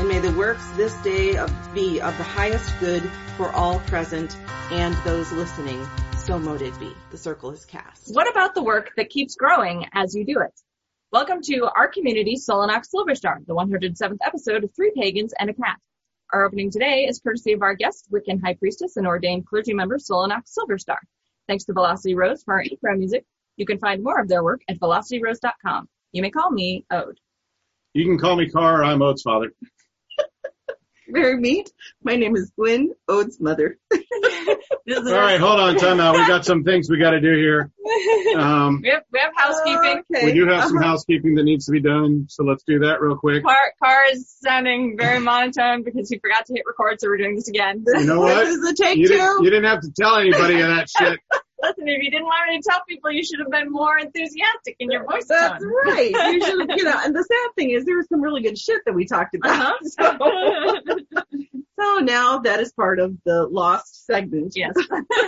And may the works this day of, be of the highest good for all present and those listening. So mote it be. The circle is cast. What about the work that keeps growing as you do it? Welcome to our community, Solanox Silverstar, the 107th episode of Three Pagans and a Cat. Our opening today is courtesy of our guest, Wiccan High Priestess and ordained clergy member, Solanox Silverstar. Thanks to Velocity Rose for our intro music. You can find more of their work at velocityrose.com. You may call me Ode. You can call me Car. I'm Ode's father. Very neat. My name is Gwen, Ode's mother. All right, hold on, time out. We got some things we got to do here. Um, We have, we have housekeeping. Okay. we do have some Uh-huh. housekeeping that needs to be done, so let's do that real quick. Car, Car is sounding very monotone because he forgot to hit record, so we're doing this again. You know what? This is the take You two. didn't, you didn't have to tell anybody of that shit. Listen, if you didn't want me to tell people, you should have been more enthusiastic in your voice That's tone. right. You should, you know, and the sad thing is there was some really good shit that we talked about. Uh-huh. So, so now that is part of the lost segment. yes.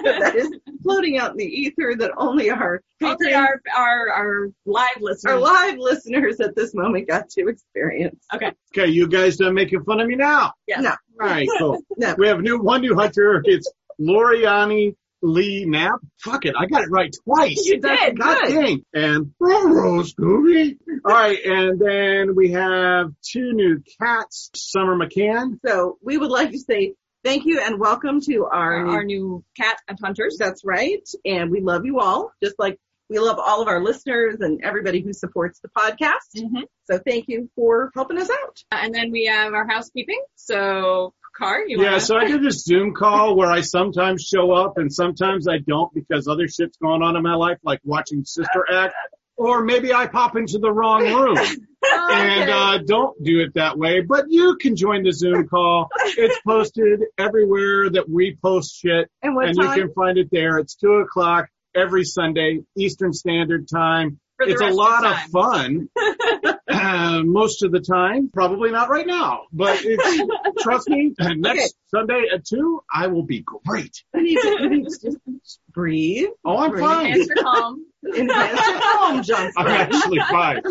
that is floating out in the ether that only our Only our, our, our live listeners. our live listeners at this moment got to experience. Okay. Okay, you guys done making fun of me now. Yes. No. All right, cool. No. We have new one new hunter. It's Loriani Lee Knapp. Fuck it, I got it right twice. You did. God Good. dang. And oh, Scooby. All right, and then we have two new cats, Summer McCann. So we would like to say thank you and welcome to our, Our, new our new cat and hunters. That's right. And we love you all, just like we love all of our listeners and everybody who supports the podcast. Mhm. So thank you for helping us out. And then we have our housekeeping. So, Car, you Yeah, wanna? so I do this Zoom call where I sometimes show up and sometimes I don't because other shit's going on in my life, like watching Sister Act. Or maybe I pop into the wrong room. And uh, don't do it that way, but you can join the Zoom call. It's posted everywhere that we post shit, and and you can find it there. It's two o'clock every Sunday, Eastern Standard Time. It's a lot of time. fun. uh, most of the time, probably not right now, but it's, trust me, next Okay. Sunday at two, I will be great. we need to, we need to just breathe. Oh, I'm Breathe. fine. Answer calm. Enhance your calm, Johnson. I'm actually fine.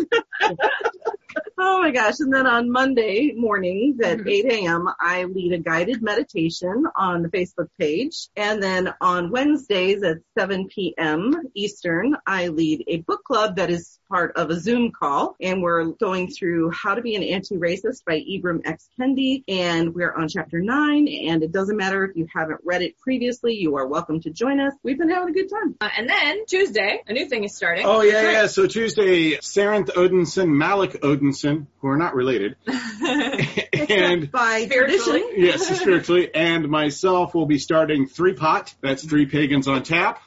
Oh my gosh. And then on Monday mornings at Mhm. 8 a.m., I lead a guided meditation on the Facebook page. And then on Wednesdays at 7 p.m. Eastern, I lead a book club that is part of a Zoom call. And we're going through How to Be an Anti-Racist by Ibram X. Kendi. And we're on chapter nine. And it doesn't matter if you haven't read it previously, you are welcome to join us. We've been having a good time. Uh, and then Tuesday, a new thing is starting. Oh yeah, yeah. So Tuesday, Saranth Odinson, Malik Odinson, who are not related, and By Spiritually. tradition, yes, spiritually, and myself will be starting three pot. That's three pagans on tap.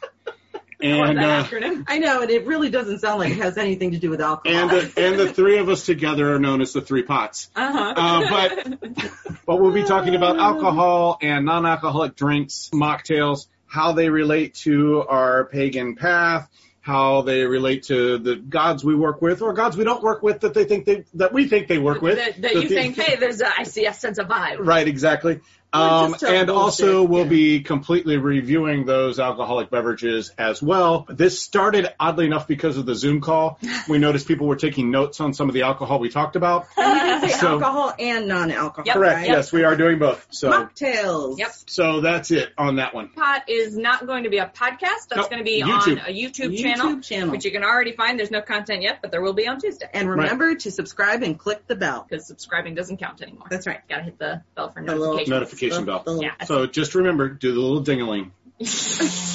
And that uh. I know, and it really doesn't sound like it has anything to do with alcohol. and the, and the three of us together are known as the three pots. Uh-huh. Uh, but but we'll be talking about alcohol and non-alcoholic drinks, mocktails, how they relate to our pagan path, how they relate to the gods we work with or gods we don't work with that they think they that we think they work with. that, that you the- think, hey, there's a, I see a sense of vibe. Right, exactly. Or Um, and bullshit, also we'll yeah. be completely reviewing those alcoholic beverages as well. This started oddly enough because of the Zoom call. We noticed people were taking notes on some of the alcohol we talked about. And you can say So- alcohol and non-alcohol. Yep. Correct. right? Yes, we are doing both. So, Mocktails. Yep. so that's it on that one. Pot is not going to be a podcast. That's Nope. going to be YouTube. on a YouTube, YouTube channel, channel. which you can already find. There's no content yet, but there will be on Tuesday And remember to subscribe and click the bell. because subscribing doesn't count anymore. That's right. Got to hit the bell for The notifications. Notification Oh, bell. The- the- Yeah. So just remember, do the little dingaling.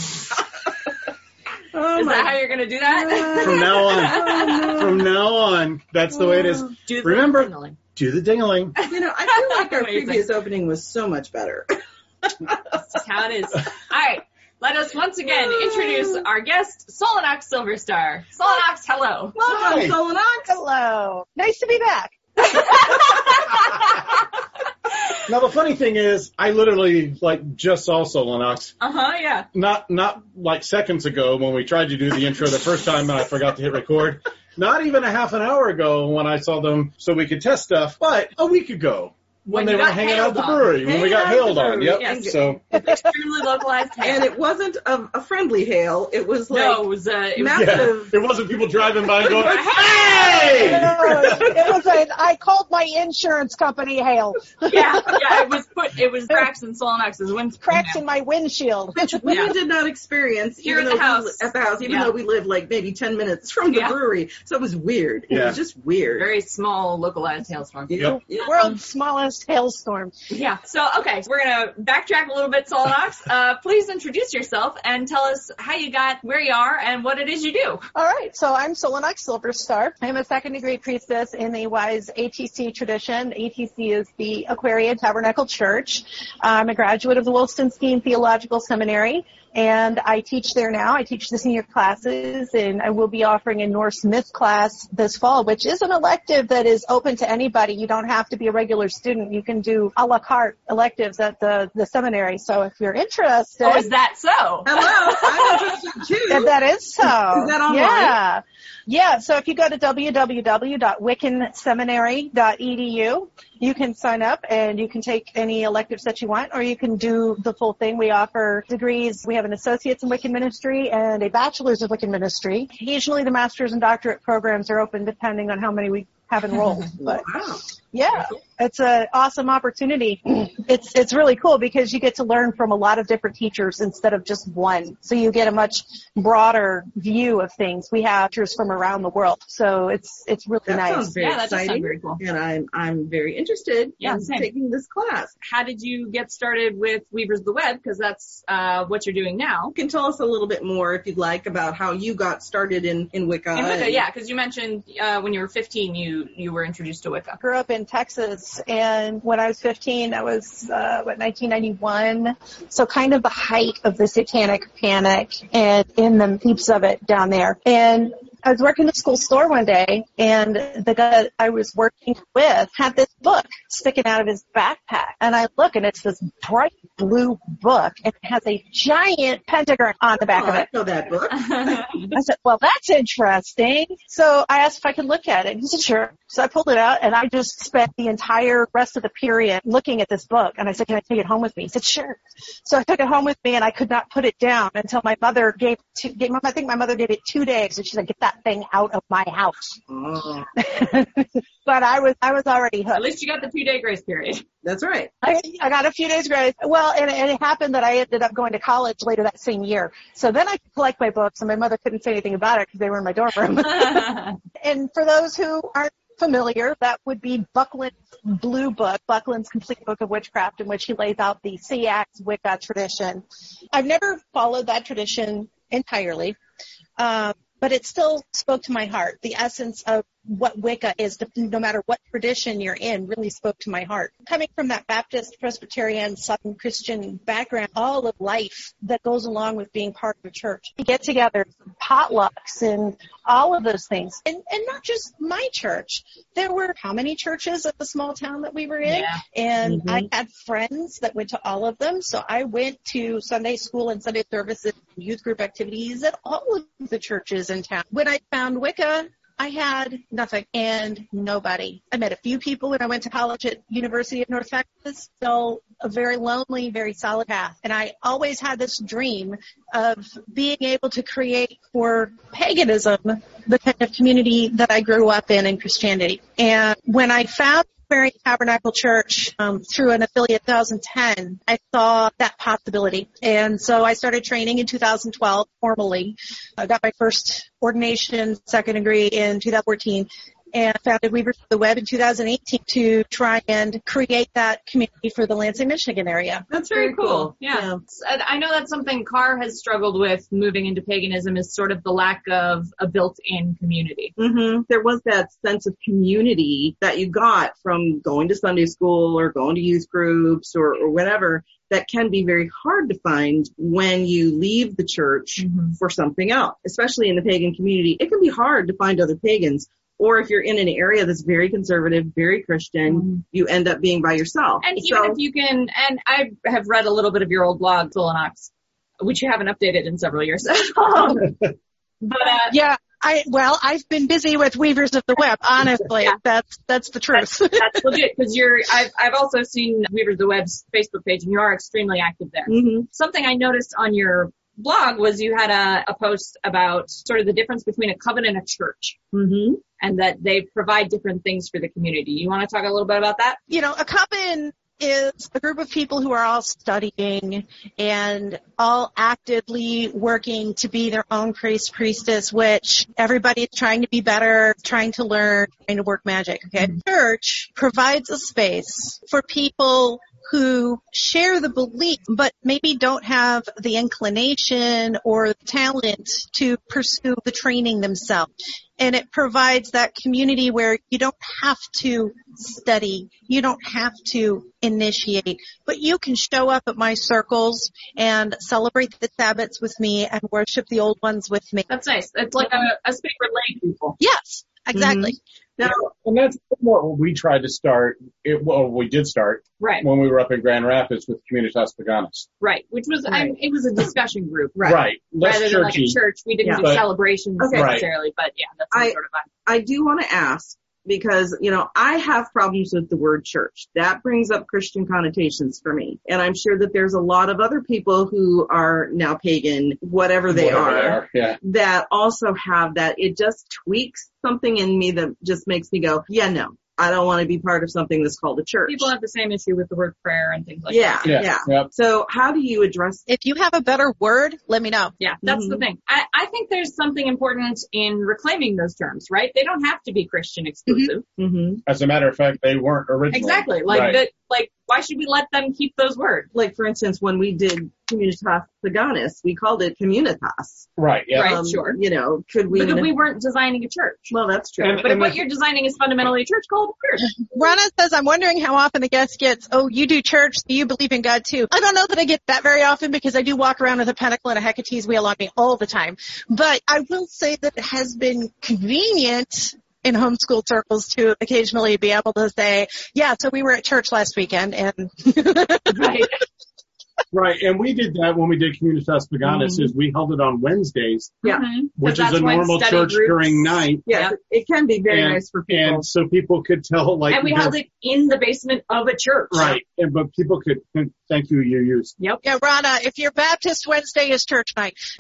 Oh Is my that how you're going to do that? From now on, Oh, no. from now on, that's the way it is. Do the Remember- signaling. Do the dingaling. You know, I feel like our Amazing. previous opening was so much better. That's just how it is. All right. Let us once again introduce our guest, Solanox Silverstar. Solanox, hello. Welcome, Hi. Solanox. Hello. Nice to be back. Now the funny thing is, I literally like just saw Solanox. Uh huh. Yeah. Not not like seconds ago when we tried to do the intro the first time and I forgot to hit record. Not even a half an hour ago when I saw them so we could test stuff, but a week ago when, When they were hanging out at the brewery when we got Hanging out at hailed on. brewery, Yep. yes. So Extremely localized. hail. And it wasn't a, a friendly hail. It was like no, it was uh, it was massive. yeah, it wasn't people driving by and going, Hey! "Hey!" it was a, I called my insurance company hail. yeah, yeah. It was put. It was cracks in Solanox's windscreen. Cracks in my windshield. which we Yeah. did not experience Here at the though we house. li- at the house, even Yeah. though we lived like maybe ten minutes from the Yeah. brewery. So it was weird. It Yeah. was just weird. Very small localized hailstorm. Yep. Yeah. World's smallest hailstorm. Yeah. So okay, so we're gonna backtrack a little bit, Solanox. Uh, please introduce yourself and tell us how you got where you are and what it is you do. All right, so I'm Solanox Silverstar. I'm a second degree priestess in the WISE ATC tradition. ATC is the Aquarian Tabernacle Church. I'm a graduate of the Woolston-Steen Theological Seminary. And I teach there now. I teach the senior classes and I will be offering a Norse myth class this fall, which is an elective that is open to anybody. You don't have to be a regular student. You can do a la carte electives at the, the seminary. So if you're interested. Oh, is that so? Hello, I'm interested too. If that is so. Is that online? Yeah. Yeah. So if you go to www.wiccanseminary.edu, you can sign up and you can take any electives that you want, or you can do the full thing. We offer degrees. We have an associate's in Wiccan ministry and a bachelor's of Wiccan ministry. Occasionally the master's and doctorate programs are open depending on how many we have enrolled. But Wow. yeah, it's an awesome opportunity. It's it's really cool because you get to learn from a lot of different teachers instead of just one. So you get a much broader view of things. We have teachers from around the world, so it's it's really That nice. sounds very Yeah, that does sound exciting. very cool. And I'm I'm very interested Yeah, in same. taking this class. How did you get started with Weavers of the Web? Because that's uh, what you're doing now. You can tell us a little bit more if you'd like about how you got started in in Wicca. In Wicca, and- yeah, because you mentioned uh, when you were 15, you you were introduced to Wicca. grew up in Texas and when I was 15, that was, uh, what, 1991. So kind of the height of the satanic panic and in the peeps of it down there. And I was working in the school store one day and the guy I was working with had this book sticking out of his backpack. And I look and it's this bright blue book and it has a giant pentagram on the back Oh, of I know that book. I said, well, that's interesting. So I asked if I could look at it. He said, sure. So I pulled it out and I just spent the entire rest of the period looking at this book. And I said, can I take it home with me? He said, sure. So I took it home with me and I could not put it down until my mother gave, two, gave I think my mother gave it two days and she said, get that thing out of my house. Oh, but I was, I was already hooked. At least you got the two day grace period. that's right. I, I got a few days grace. Well, and, and it happened that I ended up going to college later that same year. So then I could collect my books and my mother couldn't say anything about it because they were in my dorm room. And for those who aren't familiar, that would be Buckland's Blue Book, Buckland's Complete Book of Witchcraft, in which he lays out the Seax Wicca tradition. I've never followed that tradition entirely, um, but it still spoke to my heart. The essence of what Wicca is, no matter what tradition you're in, really spoke to my heart. Coming from that Baptist, Presbyterian, Southern Christian background, all of life that goes along with being part of a church. Get together, potlucks, and all of those things. And, and not just my church. There were how many churches at the small town that we were in? Yeah. And mm-hmm. I had friends that went to all of them. So I went to Sunday school and Sunday services, youth group activities at all of the churches in town. When I found Wicca, I had nothing and nobody. I met a few people when I went to college at University of North Texas. Still a very lonely, very solid path. And I always had this dream of being able to create for paganism the kind of community that I grew up in in Christianity. And when I found Aquarian Tabernacle Church um, through an affiliate 2010, I saw that possibility. And so I started training in 2012 formally. I got my first ordination, second degree in 2014 and founded Weavers of the Web in 2018 to try and create that community for the Lansing, Michigan area. That's very cool. Yeah. And I know that's something Carr has struggled with moving into paganism is sort of the lack of a built-in community. hmm There was that sense of community that you got from going to Sunday school or going to youth groups or, or whatever that can be very hard to find when you leave the church Mhm. for something else, especially in the pagan community. It can be hard to find other pagans Or if you're in an area that's very conservative, very Christian, you end up being by yourself. And so, even if you can, and I have read a little bit of your old blog, Solanox, which you haven't updated in several years. Um, but uh, Yeah, I well, I've been busy with Weavers of the Web. Honestly, Yeah. that's that's the truth. that's legit because you're. I've I've also seen Weavers of the Web's Facebook page, and you are extremely active there. Mhm. Something I noticed on your blog was you had a, a post about sort of the difference between a covenant and a church, Mhm. and that they provide different things for the community. You want to talk a little bit about that? you know, a covenant is a group of people who are all studying and all actively working to be their own priest priestess, which everybody is trying to be better, trying to learn, trying to work magic. Okay. Church provides a space for people who share the belief but maybe don't have the inclination or the talent to pursue the training themselves. And it provides that community where you don't have to study, you don't have to initiate, but you can show up at my circles and celebrate the Sabbaths with me and worship the old ones with me. That's nice. It's like a, a space for lay people. Yes, exactly. Mm-hmm. Now, And that's what we tried to start. It, well, we did start Right, when we were up in Grand Rapids with Communitas Paganas. right. Which was, I, Right. it was a discussion group. Right. Less Rather than like a church, we didn't Yeah. do But- celebrations Okay. Necessarily, but yeah, that's I- sort of I, I do want to ask because, you know, I have problems with the word church. That brings up Christian connotations for me. And I'm sure that there's a lot of other people who are now pagan, whatever they Whatever are, Yeah. that also have that. It just tweaks something in me that just makes me go, yeah, no, I don't want to be part of something that's called a church. People have the same issue with the word prayer and things like yeah, that. Yeah. yeah. Yep. So how do you address If you have a better word, let me know. Yeah, that's the Mhm. thing. I, I think there's something important in reclaiming those terms, right? They don't have to be Christian exclusive. hmm As a matter of fact, they weren't originally. Exactly. Like Right. that, like why should we let them keep those words? Like for instance, when we did Communitas Paganas, we called it Communitas. Right. Yeah. Right, um, sure. You know, could we? Because we weren't designing a church. well, that's true. And- But if and what you're designing is fundamentally a church called a church. Rana says, I'm wondering how often the guest gets, oh, you do church, so you believe in God too. I don't know that I get that very often because I do walk around with a pentacle and a Hecate's wheel on me all the time. But I will say that it has been convenient in homeschool circles to occasionally be able to say, yeah, so we were at church last weekend and right. Right. And we did that when we did Communitas Paganas Mhm. is we held it on Wednesdays, Yeah. Mhm. which is a normal church groups- during night. Yeah, it can be very And- nice for people. And so people could tell like And we held it in the basement of a church. Right. And but people could thank you, you used. Yep. yeah, Rana, if you're Baptist Wednesday is church night,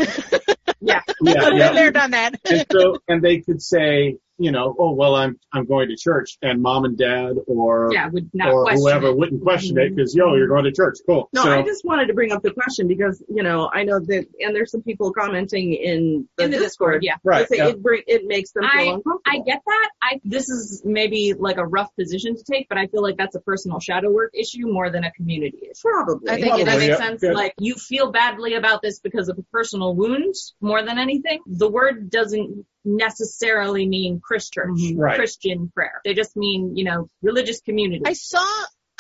Yeah. Yeah, yeah. they're done that. and so and they could say, you know, oh well I'm I'm going to church and mom and dad or Yeah. Would not or whoever it. wouldn't question it because yo, you're going to church. Cool. no, so I just wanted to bring up the question because, you know, I know that, and there's some people commenting in the, in the Discord. Yeah. right. Yeah. it, bring, it makes them feel uncomfortable. I get that. I this is maybe like a rough position to take, but I feel like that's a personal shadow work issue more than a community issue. Probably. I think Does that Probably, make yeah. sense? Good. Like you feel badly about this because of a personal wound more than anything. The word doesn't necessarily mean Christian Mhm. Right. Christian prayer. They just mean, you know, religious community. I saw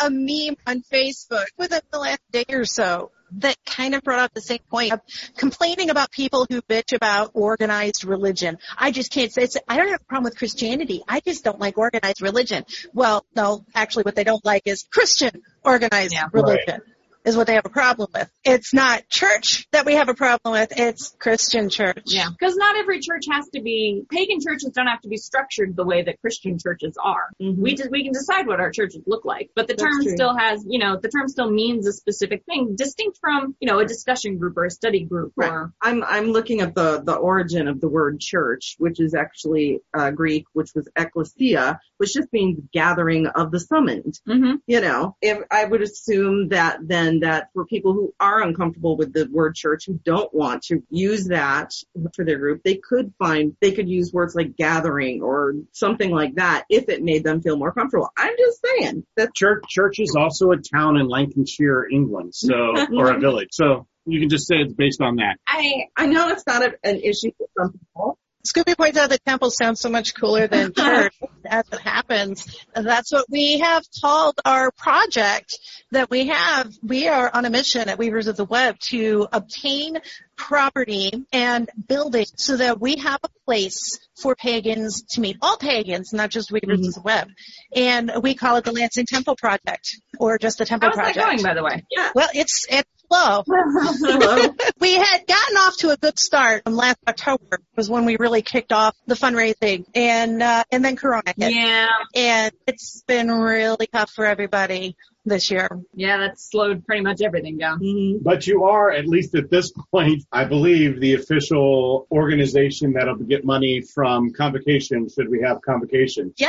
a meme on Facebook within the last day or so that kind of brought up the same point of complaining about people who bitch about organized religion. I just can't say it's, I don't have a problem with Christianity. I just don't like organized religion. Well, no, actually what they don't like is Christian organized Yeah. religion. Is what they have a problem with. It's not church that we have a problem with. It's Christian church. Yeah, because not every church has to be. Pagan churches don't have to be structured the way that Christian churches are. Mhm. We just we can decide what our churches look like, but the That's term true. still has, you know, the term still means a specific thing, distinct from, you know, a discussion group or a study group Right. or I'm I'm looking at the the origin of the word church, which is actually uh, Greek, which was ecclesia, which just means gathering of the summoned. hmm You know, if I would assume that then that for people who are uncomfortable with the word church, who don't want to use that for their group, they could find they could use words like gathering or something like that if it made them feel more comfortable. I'm just saying that Church church is also a town in Lancashire, England, so or a village. So you can just say it's based on that. I I know it's not a, an issue for some people, Scooby points out that temple sounds so much cooler than church. As it happens, that's what we have called our project that we have. We are on a mission at Weavers of the Web to obtain property and building so that we have a place for pagans to meet. All pagans, not just Weavers of mm-hmm. the Web. And we call it the Lansing Temple Project or just the Temple How's that Project. going, by the way? Yeah. Well, it's it's slow. we had gotten off to a good start um, last October was when we really kicked off the fundraising, and uh, and then Corona hit, Yeah, and it's been really tough for everybody this year. yeah, that's slowed pretty much everything down. Mhm. But you are, at least at this point, I believe, the official organization that'll get money from convocation should we have convocation. Yeah,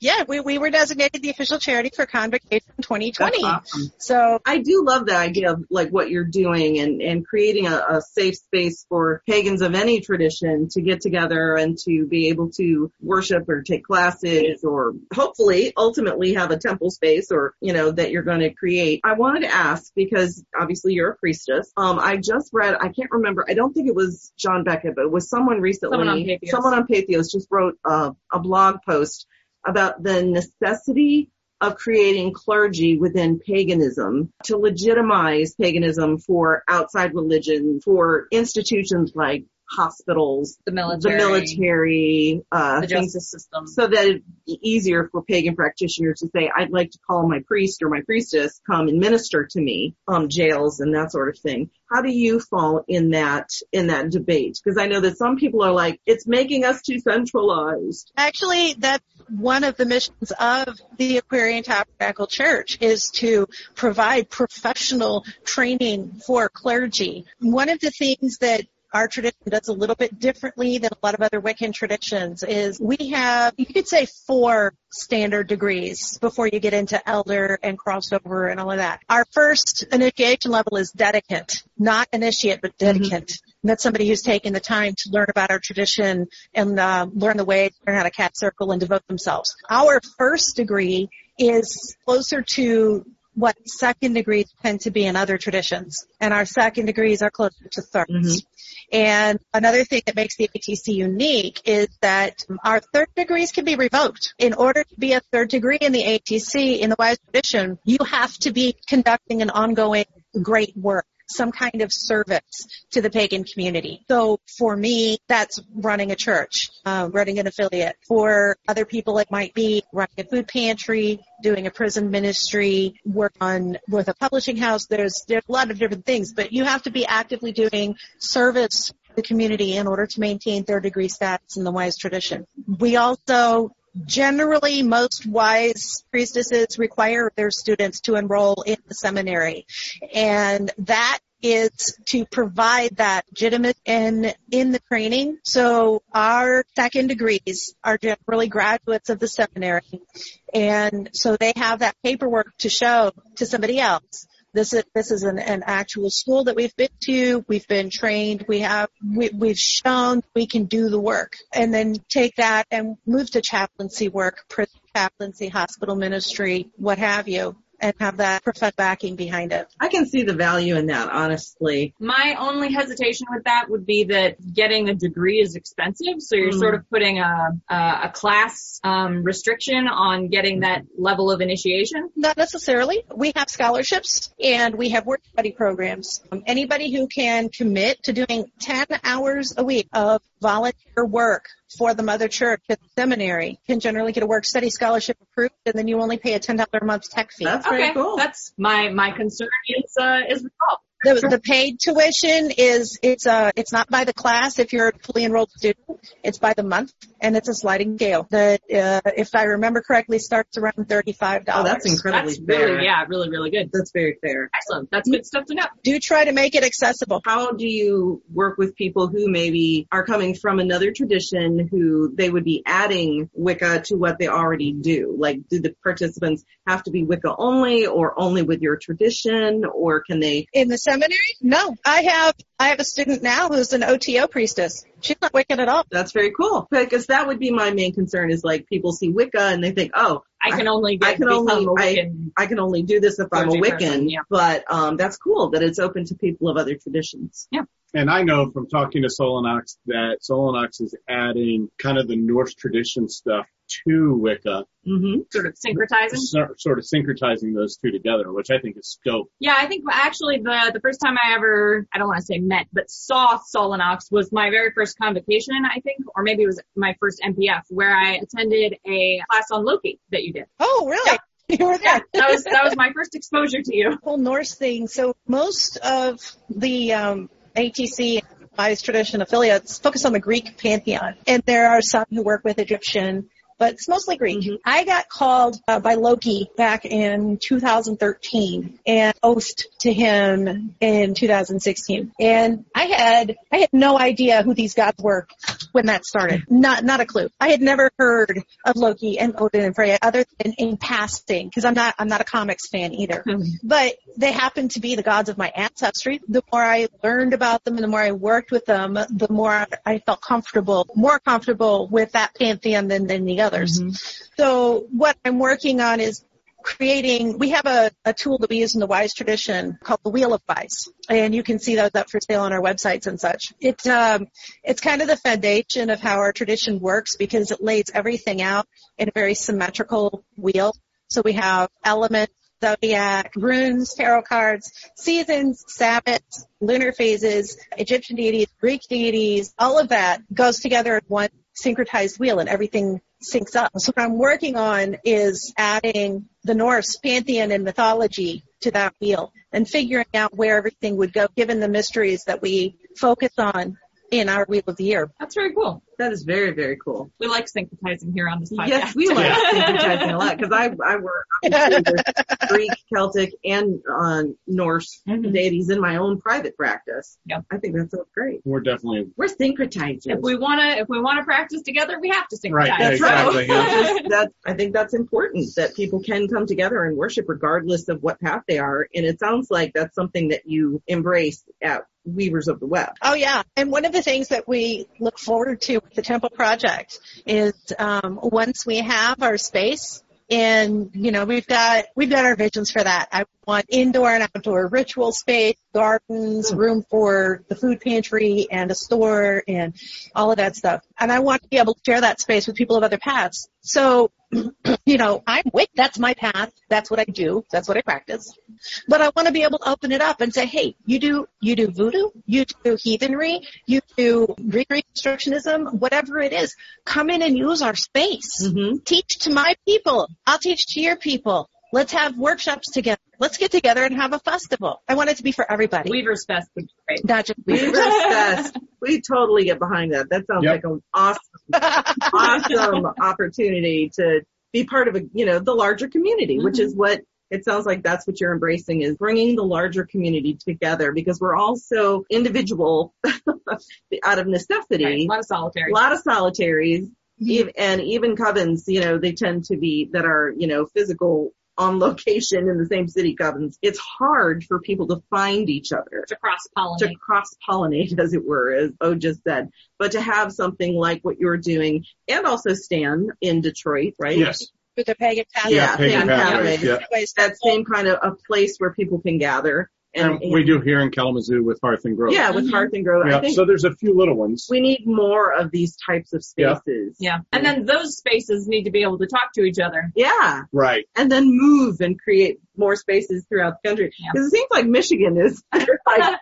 yeah, we we were designated the official charity for Convocation 2020. Awesome. So I do love the idea of like what you're doing and, and creating a, a safe space for pagans of any tradition to get together and to be able to worship or take classes or hopefully ultimately have a temple space or, you know, that you're going to create. I wanted to ask because obviously you're a priestess. Um, I just read, I can't remember, I don't think it was John Beckett, but it was someone recently, Someone on Patheos. someone on Patheos just wrote uh, a blog post about the necessity of creating clergy within paganism to legitimize paganism for outside religion, for institutions like hospitals, The the military, military, uh, the things justice system. so that it'd be easier for pagan practitioners to say, I'd like to call my priest or my priestess come and minister to me, um, jails and that sort of thing. How do you fall in that, in that debate? Because I know that some people are like, it's making us too centralized. Actually, that's one of the missions of the Aquarian Tabernacle Church is to provide professional training for clergy. One of the things that our tradition does a little bit differently than a lot of other Wiccan traditions is we have, you could say four standard degrees before you get into elder and crossover and all of that. Our first initiation level is dedicant, not initiate, but dedicant. And that's somebody who's taken the time to learn about our tradition and uh, learn the way, learn how to cat circle and devote themselves. Our first degree is closer to what second degrees tend to be in other traditions. And our second degrees are closer to 3rds mm-hmm. And another thing that makes the ATC unique is that our third degrees can be revoked. In order to be a third degree in the ATC in the wise tradition, you have to be conducting an ongoing great work some kind of service to the pagan community. So for me, that's running a church, uh, running an affiliate. For other people, it might be running a food pantry, doing a prison ministry, work on with a publishing house. There's there's a lot of different things, but you have to be actively doing service to the community in order to maintain third degree status in the wise tradition. We also Generally, most wise priestesses require their students to enroll in the seminary. And that is to provide that legitimate in, in the training. So our second degrees are generally graduates of the seminary. And so they have that paperwork to show to somebody else. This is this is an, an actual school that we've been to. We've been trained. We have we, we've shown we can do the work, and then take that and move to chaplaincy work, prison chaplaincy, hospital ministry, what have you, and have that prophetic backing behind it. I can see the value in that, honestly. My only hesitation with that would be that getting a degree is expensive, so you're Mhm. sort of putting a a, a class um, restriction on getting that level of initiation. Not necessarily. We have scholarships and we have work study programs. Um, anybody who can commit to doing 10 hours a week of volunteer work for the mother church at the seminary can generally get a work study scholarship approved and then you only pay a $10 a month tech fee. That's very okay, cool. that's my my concern is uh, is resolved. The, the paid tuition is it's uh it's not by the class if you're a fully enrolled student. It's by the month and it's a sliding scale. That uh, if I remember correctly starts around thirty five dollars. Oh, that's incredibly That's fair. really yeah, really really good. That's very fair. Excellent. That's good stuff to know. Do try to make it accessible. How do you work with people who maybe are coming from another tradition who they would be adding Wicca to what they already do? Like, do the participants have to be Wicca only or only with your tradition or can they In the seminary? No. I have I have a student now who's an OTO priestess. She's not Wiccan at all. That's very cool. Because that would be my main concern is like people see Wicca and they think, oh, I can only get I can only- a I- Wiccan. I can only do this if I'm a Wiccan, person, yeah. but um, that's cool that it's open to people of other traditions. Yeah. And I know from talking to Solanox that Solanox is adding kind of the Norse tradition stuff to Wicca, hmm sort of syncretizing. so- sort of syncretizing those two together, which I think is scope. Yeah, I think actually the the first time I ever I don't want to say met, but saw Solanox was my very first convocation, I think, or maybe it was my first MPF where I attended a class on Loki that you did. Oh, really? You were Yeah, there. that was that was my first exposure to you. whole Norse thing. So most of the um, ATC Wise Tradition affiliates focus on the Greek pantheon, and there are some who work with Egyptian, but it's mostly Greek. I got called uh, by Loki back in 2013 and oathed to him in 2016, and I had I had no idea who these gods were when that started. Not not a clue. I had never heard of Loki and Odin and Freya other than in passing because I'm not I'm not a comics fan either but they happened to be the gods of my ancestry. The more I learned about them and the more I worked with them, the more I felt comfortable, more comfortable with that pantheon than, than the others. So what I'm working on is creating, we have a, a tool that we use in the WISE tradition called the Wheel of WISE. And you can see those up for sale on our websites and such. It, um, it's kind of the foundation of how our tradition works because it lays everything out in a very symmetrical wheel. So we have elements, zodiac, runes, tarot cards, seasons, Sabbaths, lunar phases, Egyptian deities, Greek deities, all of that goes together in one syncretized wheel and everything syncs up. So what I'm working on is adding the Norse pantheon and mythology to that wheel and figuring out where everything would go given the mysteries that we focus on in our Wheel of the Year. That's very cool. That is very, very cool. We like syncretizing here on this podcast. Yes, we like syncretizing a lot because I, I work obviously Greek, Celtic, and uh, Norse Mhm. deities in my own private practice. Yep. I think that's so great. We're definitely We're syncretizing. If we wanna if we wanna practice together, we have to syncretize. Right, That's Exactly, right. yeah. Just- that- I think that's important that people can come together and worship regardless of what path they are. And it sounds like that's something that you embrace at Weavers of the Web. Oh yeah, and one of the things that we look forward to with the Temple Project is um, once we have our space, and you know we've got we've got our visions for that. I want indoor and outdoor ritual space, gardens, room for the food pantry, and a store, and all of that stuff. And I want to be able to share that space with people of other paths. So, you know, I'm with that's my path. That's what I do. That's what I practice. But I want to be able to open it up and say, hey, you do you do voodoo, you do heathenry, you do Greek reconstructionism, whatever it is. Come in and use our space. Mm-hmm. Teach to my people. I'll teach to your people. Let's have workshops together. Let's get together and have a festival. I want it to be for everybody, Weaver's Fest would be great. not just Weavers Fest. We totally get behind that. That sounds Yep. like an awesome, awesome opportunity to be part of a, you know, the larger community, which is mm-hmm. what it sounds like that's what you're embracing is bringing the larger community together because we're all so individual out of necessity. Right, A lot of solitary. a lot of solitaries mm-hmm. ev- and even covens, you know, they tend to be that are, you know, physical on location in the same city covens. It's hard for people to find each other to cross pollinate. to pollinate. cross pollinate, as it were, as O just said, but to have something like what you're doing and also Stan in Detroit, right? yes, with the pagan path. Yeah, pagan Pagan pathways, Pathways. yeah. That same kind of a place where people can gather. And we do here in Kalamazoo with Hearth and Grove. Yeah, with Mhm. Hearth and Grove. I Yeah, think so there's a few little ones. we need more of these types of spaces. Yeah. And then those spaces need to be able to talk to each other. Yeah. Right. and then move and create more spaces throughout the country. Yeah. Because it seems like Michigan is like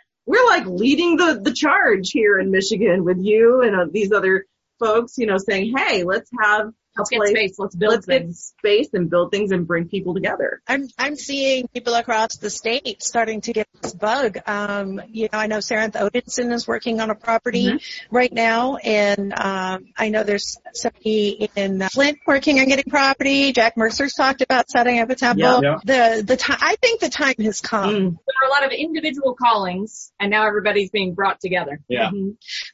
we're like leading the the charge here in Michigan with you and uh, these other folks, you know, saying, "Hey, let's have Let's a get place, space. Let's build let's get space and build things and bring people together." I'm I'm seeing people across the state starting to get this bug. Um, you know, I know Saranth Odinson is working on a property right now, and um, I know there's somebody in Flint working on getting property. Jack Mercer's talked about setting up a temple. Yeah. The the time I think the time has come. Mm. There are a lot of individual callings, and now everybody's being brought together. Yeah.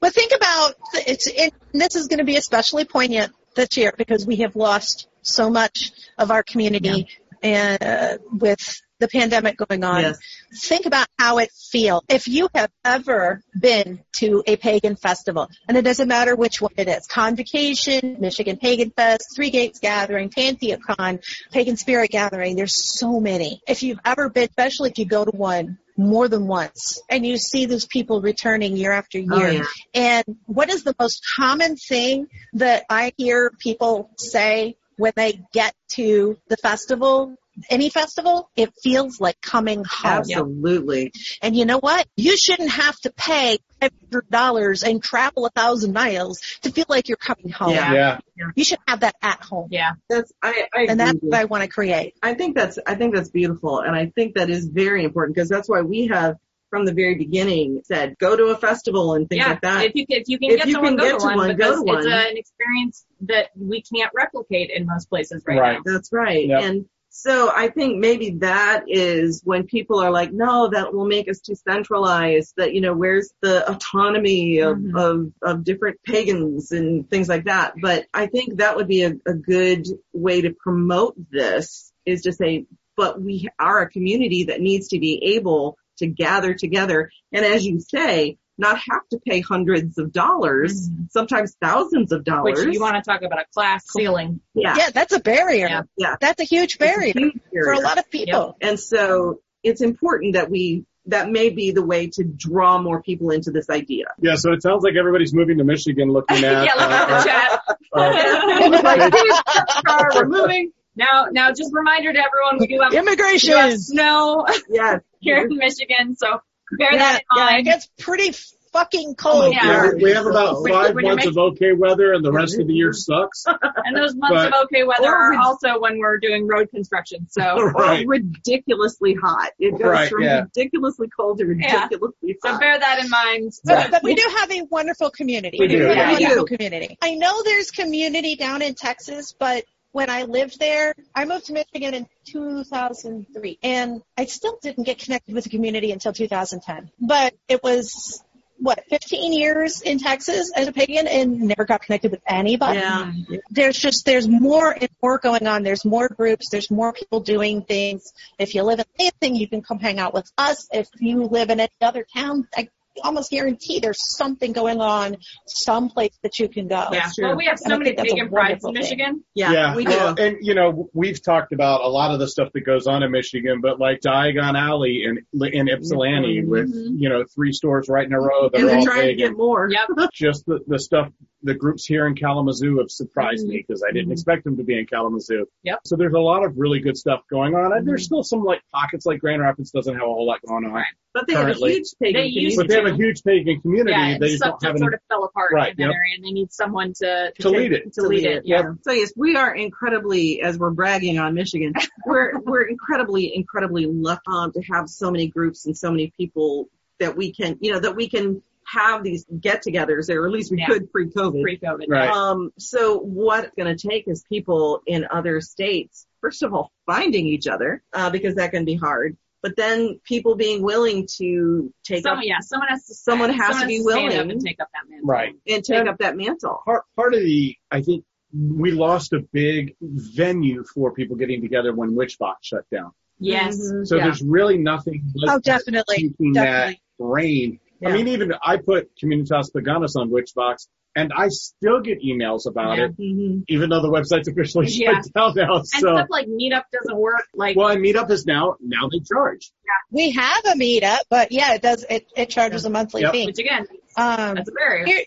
But think about it's. It, this is going to be especially poignant this year because we have lost so much of our community and uh, with the pandemic going on, Yes. think about how it feels. If you have ever been to a pagan festival, and it doesn't matter which one it is, Convocation, Michigan Pagan Fest, Three Gates Gathering, PantheaCon, Pagan Spirit Gathering, there's so many. If you've ever been, especially if you go to one more than once, and you see those people returning year after oh, year, Oh, yeah. and what is the most common thing that I hear people say when they get to the festival? Any festival, it feels like coming home. Absolutely. And you know what? You shouldn't have to pay $500 and travel a thousand miles to feel like you're coming home. Yeah. Yeah. You should have that at home. Yeah. That's I, I And that's what I want to create. I think that's I think that's beautiful, and I think that is very important because that's why we have from the very beginning said go to a festival and things yeah. like that. If you can, if you can If get you someone, can go get to to one, one, go because to it's one. a, an experience that we can't replicate in most places right, Right. now. That's right. Yep. And so I think maybe that is when people are like, no, that will make us too centralized. That you know, where's the autonomy of Mhm. of, of different pagans and things like that. But I think that would be a, a good way to promote this is to say, but we are a community that needs to be able to gather together, and as you say, not have to pay hundreds of dollars, Mhm. sometimes thousands of dollars. Which you want to talk about a class ceiling. yeah, Yeah, that's a barrier. Yeah. Yeah. That's a huge It's a barrier for a lot of people. And so it's important that we, that may be the way to draw more people into this idea. Yeah, so it sounds like everybody's moving to Michigan looking at. yeah, look at uh, the chat. uh, like, car, we're moving. Now, now, just reminder to everyone, we do have, we do have Immigration. snow Yes. here in Michigan, so bear Yeah, that in mind. yeah, it gets pretty fucking cold. Yeah. yeah, here. we- we have about five when you're months of okay weather, and the rest of the year sucks. And those months But- of okay weather are we- also when we're doing road construction. So, Right. Ridiculously hot. It goes Right, from yeah. ridiculously cold to Yeah. ridiculously so bear that in mind. But, but we do have a wonderful community. We do, have yeah. a wonderful community. I know there's community down in Texas, but when I lived there, I moved to Michigan in 2003 and I still didn't get connected with the community until 2010. But it was, what, 15 years in Texas as a pagan and never got connected with anybody. Yeah. There's just, there's more and more going on. There's more groups. There's more people doing things. If you live in Lansing, you can come hang out with us. If you live in any other town, I almost guarantee there's something going on someplace that you can go. Yeah. Well, we have so I many think that's a prides in wonderful thing. Michigan. Yeah. We do. well, and you know, we've talked about a lot of the stuff that goes on in Michigan, but like Diagon Alley in in Ypsilanti Mhm. with you know three stores right in a row that and are they're all trying to big. get more. Yep. Just the the stuff, the groups here in Kalamazoo have surprised me mm-hmm. because I didn't mm-hmm. expect them to be in Kalamazoo. Yep. So there's a lot of really good stuff going on, and there's mm-hmm. still some like pockets like Grand Rapids doesn't have a whole lot going on, Right. But they have a Currently. huge pagan They community. but they have a huge pagan community. Yeah, they just don't have that any. sort of fell apart Right, in that yep. area, and they need someone to To lead it. To lead it, yeah. So yes, we are incredibly, as we're bragging on Michigan, we're we're incredibly, incredibly lucky um, to have so many groups and so many people that we can, you know, that we can have these get-togethers, or at least we Yeah. could pre-COVID. Pre-COVID. Right. Um, so what it's going to take is people in other states, first of all, finding each other, uh, because that can be hard. But then people being willing to take Someone, up yeah, someone has to. Someone has to be stand up willing. and take up that mantle. Right. and take up that mantle. part part of the I think we lost a big venue for people getting together when Witchvox shut down. Yes. Mhm. So Yeah. there's really nothing like Oh, definitely. keeping Definitely. that reign. Yeah. I mean, even I put Communitas Paganas on Witchvox, and I still get emails about Yeah. it, Mhm. even though the website's officially Yeah. shut down now. And So, stuff like Meetup doesn't work. Like, well, and Meetup is now now they charge. Yeah. We have a meetup, but yeah, it does, it, it charges a monthly Yep. fee. which again, Um, that's a barrier. Here,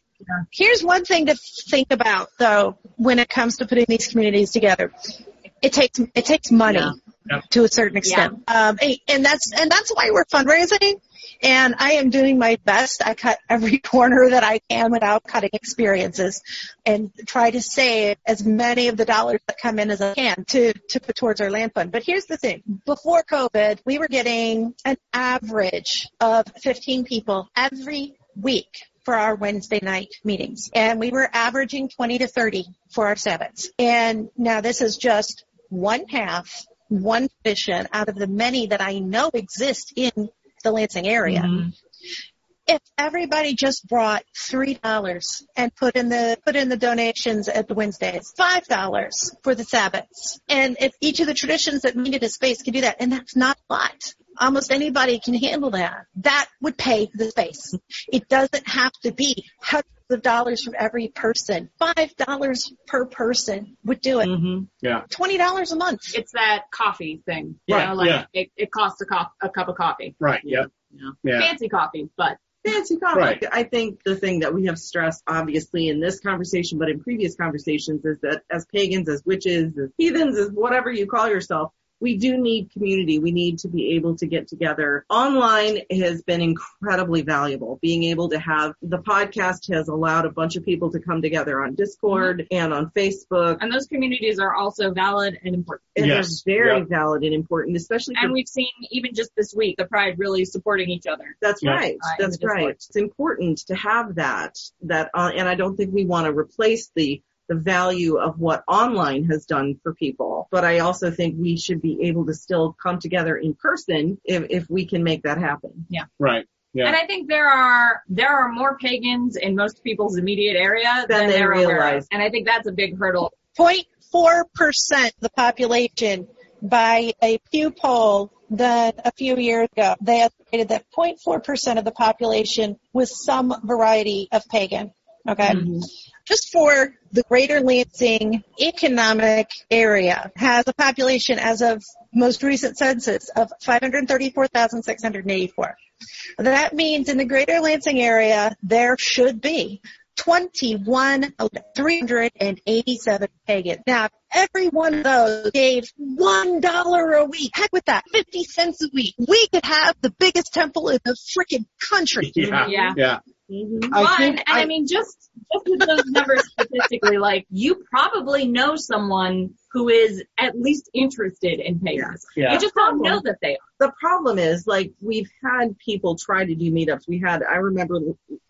here's one thing to think about though when it comes to putting these communities together. It takes it takes money Yeah. Yep. to a certain extent, Yeah. um, and- and that's and that's why we're fundraising. And I am doing my best. I cut every corner that I can without cutting experiences, and try to save as many of the dollars that come in as I can to to put towards our land fund. But here's the thing: before COVID, we were getting an average of 15 people every week for our Wednesday night meetings. And we were averaging 20 to 30 for our Sabbaths. And now this is just one half, one tradition out of the many that I know exist in the Lansing area. Mhm. if everybody just brought three dollars and put in the put in the donations at the Wednesdays, five dollars for the Sabbaths, and if each of the traditions that needed a space could do that, and that's not a lot. Almost anybody can handle that. That would pay for the space. It doesn't have to be hundreds of dollars from every person. Five dollars per person would do it. hmm Yeah. Twenty dollars a month. It's that coffee thing. You Right, know, like yeah. it, it costs a, co- a cup of coffee. Right. Yeah. Yeah. Yeah. Fancy coffee, but Fancy coffee. Right. I think the thing that we have stressed, obviously, in this conversation, but in previous conversations, is that as pagans, as witches, as heathens, as whatever you call yourself, we do need community. We need to be able to get together. Online has been incredibly valuable. Being able to have the podcast has allowed a bunch of people to come together on Discord and on Facebook. and those communities are also valid and important. And Yes. they're very Yeah. valid and important, especially for And we've seen even just this week the Pride really supporting each other. That's Yeah. right. Uh, That's the Discord. right. It's important to have that. That, uh, and I don't think we want to replace the the value of what online has done for people. But I also think we should be able to still come together in person if if we can make that happen. Yeah. Right. Yeah. And I think there are there are more pagans in most people's immediate area Than than, they they're aware realize. of. And I think that's a big hurdle. 0.4% of the population by a Pew poll done a few years ago. They estimated that 0.4% of the population was some variety of pagan. Okay. Mm-hmm. Just for the greater Lansing economic area has a population as of most recent census of 534,684. That means in the greater Lansing area, there should be 21, 387 pagans. Now, if every one of those gave one dollar a week. Heck with that, 50 cents a week. We could have the biggest temple in the freaking country. yeah. Yeah. Yeah. Mhm. I One, think and I, mean, just just with those numbers statistically, like you probably know someone who is at least interested in pagans. Yeah. You just don't know that they are. the problem is like we've had people try to do meetups. We had, I remember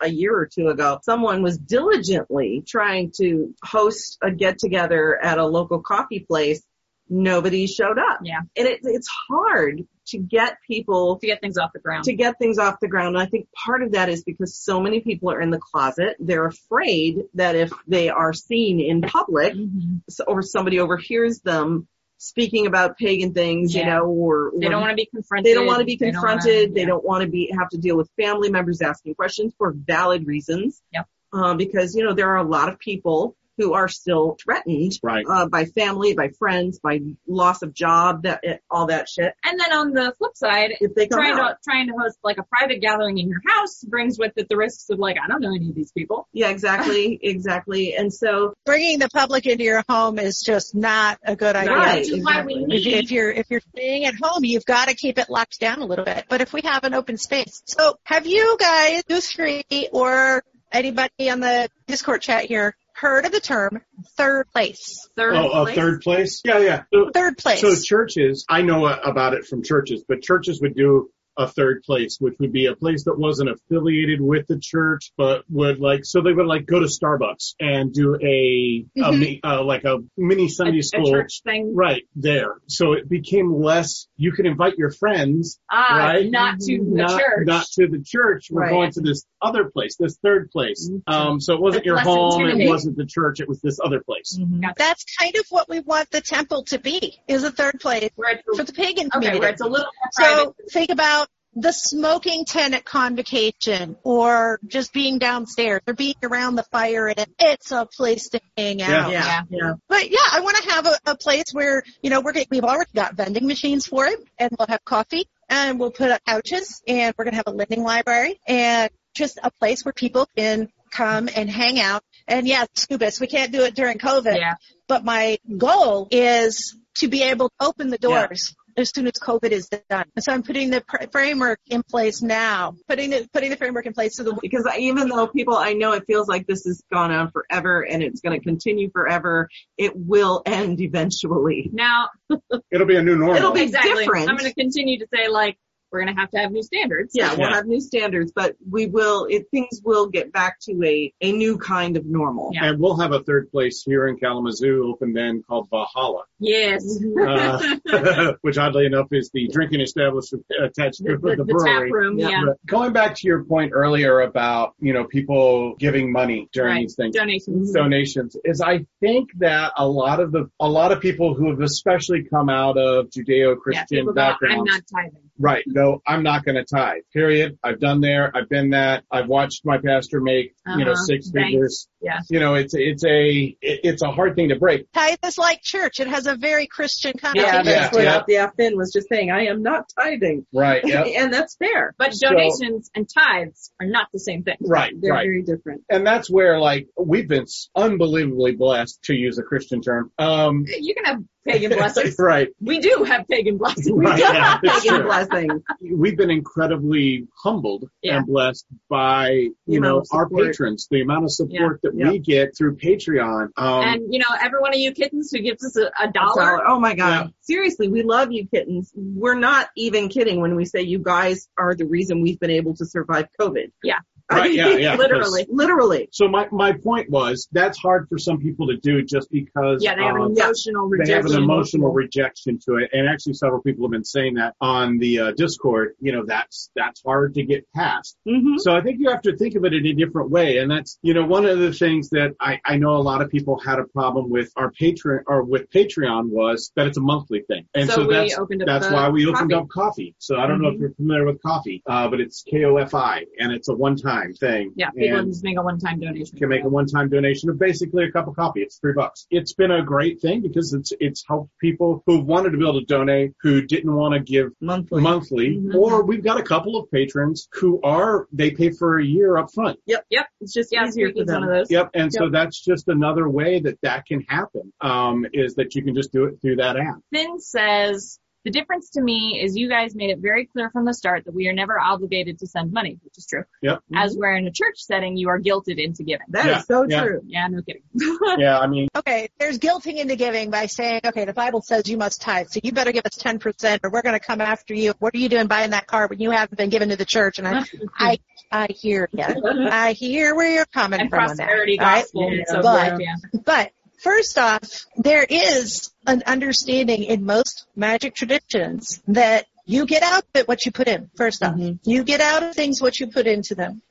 a year or two ago, someone was diligently trying to host a get together at a local coffee place. Nobody showed up. Yeah. And it, it's hard to get people To get things off the ground. to get things off the ground. And I think part of that is because so many people are in the closet. They're afraid that if they are seen in public Mhm. or somebody overhears them speaking about pagan things, you know, or, They don't want to be confronted. they don't want to be They don't wanna- confronted. They yeah. don't want to be have to deal with family members asking questions for valid reasons. Yep. Uh, because you know there are a lot of people who are still threatened Right. uh, by family, by friends, by loss of job, that it, all that shit. And then on the flip side, If they come trying out, to trying to host like a private gathering in your house brings with it the risks of like I don't know any of these people. yeah, exactly, exactly. And so Bringing the public into your home is just not a good idea. Right, Which is why we exactly. If, if you're if you're staying at home, you've got to keep it locked down a little bit. But if we have an open space, so have you guys, you three, or anybody on the Discord chat here, heard of the term third place? third Oh, a place. third place? Yeah, yeah. So, Third place. so churches, I know about it from churches, but churches would do a third place, which would be a place that wasn't affiliated with the church, but would like, so they would like go to Starbucks and do a, a Mhm. mi- uh, like a mini Sunday a, a school. church thing. Right there. So it became less, you could invite your friends, Ah, Right. not to the not, church. not to the church. We're Right. going to this other place, this third place. Um, so it wasn't That's your less home, it wasn't the church, it was this other place. That's kind of what we want the temple to be, is a third place where for the pagan okay, community. where it's a little more private. So think about the smoking tent at convocation or just being downstairs or being around the fire and it's a place to hang out. Yeah. yeah, yeah. But yeah, I want to have a, a place where, you know, we're get, we've already got vending machines for it and we'll have coffee and we'll put up couches and we're going to have a lending library and just a place where people can come and hang out. And yeah, Scubus, we can't do it during COVID, yeah. but my goal is to be able to open the doors as soon as COVID is done. And so I'm putting the pr- framework in place now, putting the, putting the framework in place so the Because even though people, I know it feels like this has gone on forever and it's going to continue forever, it will end eventually. Now It'll be a new normal. It'll be exactly. different. I'm going to continue to say like we're going to have to have new standards. Yeah, we'll Yeah. have new standards, but we will, it, things will get back to a, a new kind of normal. Yeah. And we'll have a third place here in Kalamazoo open then called Valhalla, Yes. uh, which oddly enough is the drinking establishment attached to the, the, the tap brewery. room, Yeah. yeah. Going back to your point earlier about, you know, people giving money during Right. these things. Donations. donations is I think that a lot of the a lot of people who have especially come out of Judeo-Christian people go, I'm not tithing. Right? Go, I'm not going to tithe. Period. I've done there. I've been that. I've watched my pastor make you know Uh-huh. six figures. Yeah. You know, it's it's a it's a hard thing to break. Tithe is like church. It has a very Christian Yeah, connotation. that's yeah, what yeah. yeah, Finn was just saying. I am not tithing. Right. Yep. and that's fair. But So- donations and tithes are not the same thing. right. They're Right. very different. And that's where like we've been unbelievably blessed to use a Christian term. Um. You can have pagan blessings. right. We do have pagan blessings. Right. Yeah, it's Pagan true. blessings. we've been incredibly humbled Yeah. and blessed by you The know of our patrons, the amount of support that Yeah. we get through Patreon. Um, And you know, every one of you kittens who gives us a, a dollar, Dollar. Oh my God. Yeah. Seriously, we love you kittens. We're not even kidding when we say you guys are the reason we've been able to survive COVID. Yeah. I Right, mean, yeah, yeah. literally. Literally. so my my point was that's hard for some people to do just because Yeah, they have an um, emotional they have rejection. an emotional rejection to it, and actually several people have been saying that on the uh, Discord. You know, that's that's hard to get past. hmm So I think you have to think of it in a different way. And that's, you know, one of the things that I, I know a lot of people had a problem with our Patreon or with Patreon was that it's a monthly thing. And So so, that's, that's why we opened Ko-fi. Mm-hmm. up Ko-fi. So I don't know if you're familiar with Ko-fi, uh, but it's K-O-F-I and it's a one-time thing. Yeah, people And just make a one-time donation. you can make a one-time donation of basically a cup of coffee. It's three bucks. It's been a great thing because it's it's helped people who wanted to be able to donate who didn't want to give Monthly. monthly, Mhm. or we've got a couple of patrons who are they pay for a year up front. Yep, it's just Yeah, easier for for one them. of those. Yep, and so that's just another way that that can happen. Um, is that you can just do it through that app. Finn says, the difference to me is you guys made it very clear from the start that we are never obligated to send money, which is true. Yep. As we're in a church setting, you are guilted into giving. That is Yeah, so yeah. true. Yeah, no kidding. Yeah, I mean, Okay, there's guilting into giving by saying, okay, the Bible says you must tithe, so you better give us 10% or we're going to come after you. What are you doing buying that car when you haven't been given to the church? And I, I, I hear you. I hear where you're coming and from on that. prosperity all right? gospel. Yeah. So But- yeah. But first off, there is an understanding in most magic traditions that you get out of it what you put in. First off, Mhm. you get out of things what you put into them.